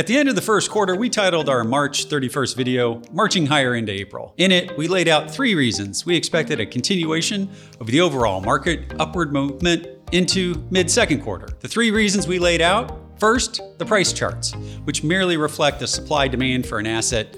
At the end of the first quarter, we titled our March 31st video, Marching Higher into April. In it, we laid out three reasons we expected a continuation of the overall market upward movement into mid second quarter. The three reasons we laid out first, the price charts, which merely reflect the supply demand for an asset,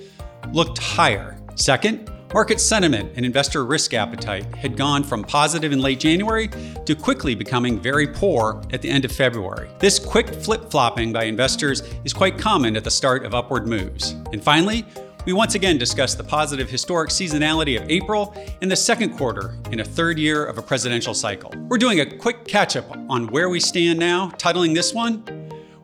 looked higher. Second, Market sentiment and investor risk appetite had gone from positive in late January to quickly becoming very poor at the end of February. This quick flip flopping by investors is quite common at the start of upward moves. And finally, we once again discuss the positive historic seasonality of April and the second quarter in a third year of a presidential cycle. We're doing a quick catch up on where we stand now, titling this one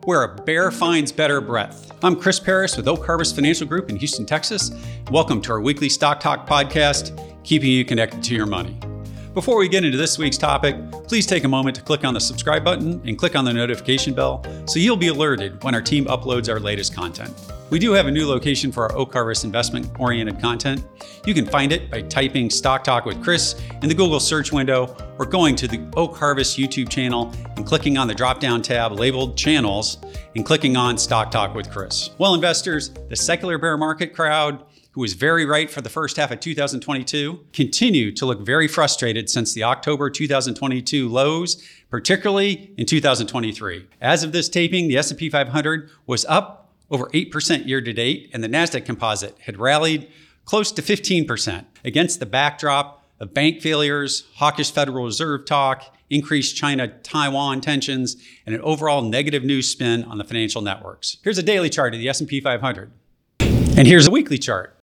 where a bear finds better breadth. I'm Chris Perras with Oak Harvest Financial Group in Houston, Texas. Welcome to our weekly Stock Talk podcast, keeping you connected to your money. Before we get into this week's topic, please take a moment to click on the subscribe button and click on the notification bell so you'll be alerted when our team uploads our latest content. We do have a new location for our Oak Harvest investment oriented content. You can find it by typing Stock Talk with Chris in the Google search window or going to the Oak Harvest YouTube channel and clicking on the drop down tab labeled Channels and clicking on Stock Talk with Chris. Well, investors, the secular bear market crowd who was very right for the first half of 2022, continue to look very frustrated since the October 2022 lows, particularly in 2023. As of this taping, the S&P 500 was up over 8% year to date, and the NASDAQ composite had rallied close to 15% against the backdrop of bank failures, hawkish Federal Reserve talk, increased China-Taiwan tensions, and an overall negative news spin on the financial networks. Here's a daily chart of the S&P 500. And here's a weekly chart.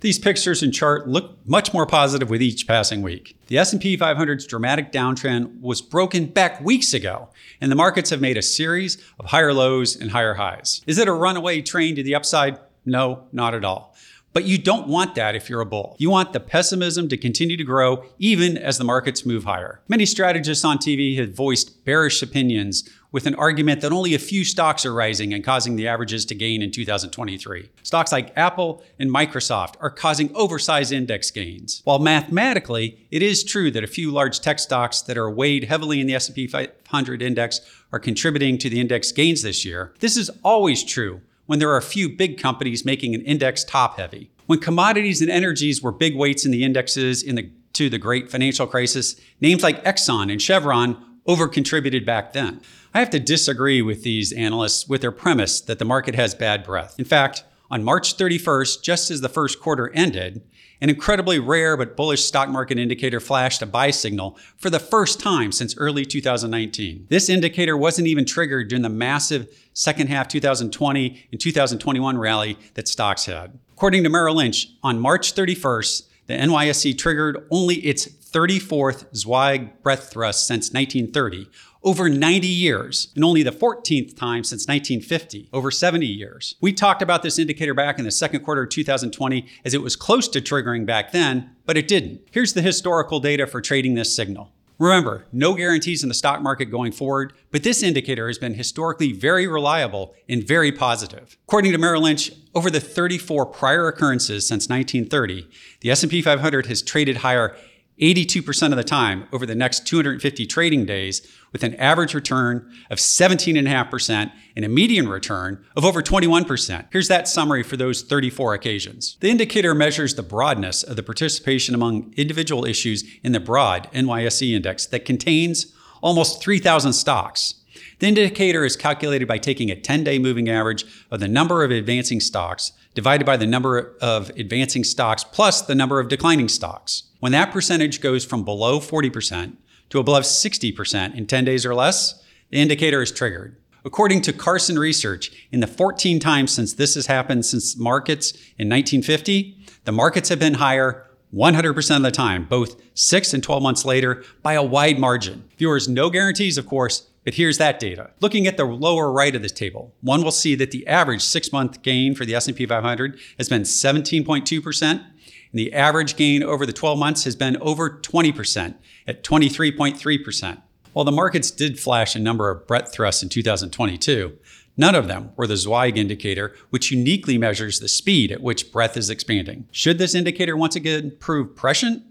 These pictures and chart look much more positive with each passing week. The S&P 500's dramatic downtrend was broken back weeks ago, and the markets have made a series of higher lows and higher highs. Is it a runaway train to the upside? No, not at all. But you don't want that if you're a bull. You want the pessimism to continue to grow even as the markets move higher. Many strategists on TV have voiced bearish opinions with an argument that only a few stocks are rising and causing the averages to gain in 2023. Stocks like Apple and Microsoft are causing oversized index gains. While mathematically, it is true that a few large tech stocks that are weighed heavily in the S&P 500 index are contributing to the index gains this year, this is always true when there are a few big companies making an index top heavy. When commodities and energies were big weights in the indexes in the, to the great financial crisis, names like Exxon and Chevron over contributed back then. I have to disagree with these analysts with their premise that the market has bad breadth. In fact, on March 31st, just as the first quarter ended, an incredibly rare but bullish stock market indicator flashed a buy signal for the first time since early 2019. This indicator wasn't even triggered during the massive second half 2020 and 2021 rally that stocks had. According to Merrill Lynch, on March 31st, the NYSE triggered only its 34th Zweig breadth thrust since 1930, over 90 years, and only the 14th time since 1950, over 70 years. We talked about this indicator back in the second quarter of 2020 as it was close to triggering back then, but it didn't. Here's the historical data for trading this signal. Remember, no guarantees in the stock market going forward, but this indicator has been historically very reliable and very positive. According to Merrill Lynch, over the 34 prior occurrences since 1930, the S&P 500 has traded higher 82% of the time over the next 250 trading days with an average return of 17.5% and a median return of over 21%. Here's that summary for those 34 occasions. The indicator measures the broadness of the participation among individual issues in the broad NYSE index that contains almost 3,000 stocks. The indicator is calculated by taking a 10 day moving average of the number of advancing stocks divided by the number of advancing stocks plus the number of declining stocks. When that percentage goes from below 40% to above 60% in 10 days or less, the indicator is triggered. According to Carson Research, in the 14 times since this has happened since markets in 1950, the markets have been higher 100% of the time, both 6 and 12 months later, by a wide margin. Viewers, no guarantees, of course, but here's that data. Looking at the lower right of this table, one will see that the average 6-month gain for the S&P 500 has been 17.2%, and the average gain over the 12 months has been over 20% at 23.3%. While the markets did flash a number of breadth thrusts in 2022, none of them were the Zweig indicator, which uniquely measures the speed at which breadth is expanding. Should this indicator once again prove prescient?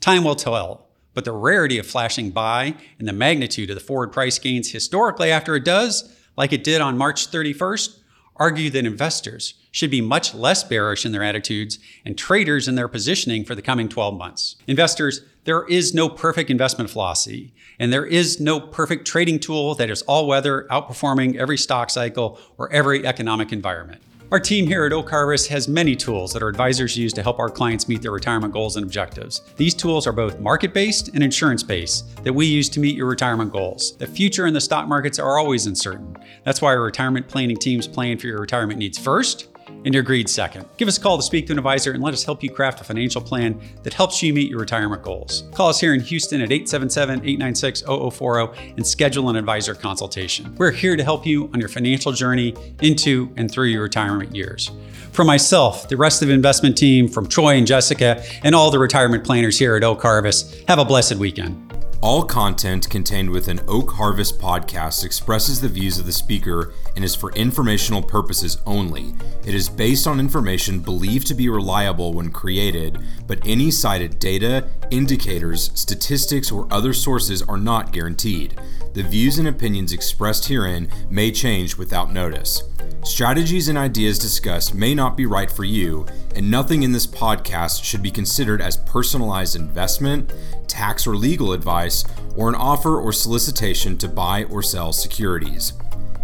Time will tell, but the rarity of flashing by and the magnitude of the forward price gains historically after it does, like it did on March 31st, argue that investors should be much less bearish in their attitudes and traders in their positioning for the coming 12 months. Investors, there is no perfect investment philosophy, and there is no perfect trading tool that is all weather, outperforming every stock cycle or every economic environment. Our team here at Oak has many tools that our advisors use to help our clients meet their retirement goals and objectives. These tools are both market based and insurance based that we use to meet your retirement goals. The future and the stock markets are always uncertain. That's why our retirement planning teams plan for your retirement needs first and your greed second. Give us a call to speak to an advisor and let us help you craft a financial plan that helps you meet your retirement goals. Call us here in Houston at 877 896 0040 and schedule an advisor consultation. We're here to help you on your financial journey into and through your retirement years. For myself, the rest of the investment team, from Troy and Jessica, and all the retirement planners here at Oak Harvest, have a blessed weekend. All content contained within Oak Harvest podcast expresses the views of the speaker and is for informational purposes only. It is based on information believed to be reliable when created, but any cited data, indicators, statistics, or other sources are not guaranteed. The views and opinions expressed herein may change without notice. Strategies and ideas discussed may not be right for you, and nothing in this podcast should be considered as personalized investment, tax or legal advice, or an offer or solicitation to buy or sell securities.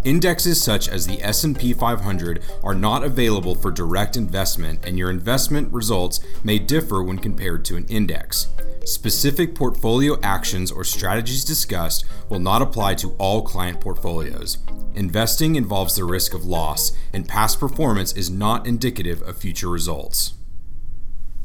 Indexes such as the S&P 500 are not available for direct investment and your investment results may differ when compared to an index. Specific portfolio actions or strategies discussed will not apply to all client portfolios. Investing involves the risk of loss, and past performance is not indicative of future results.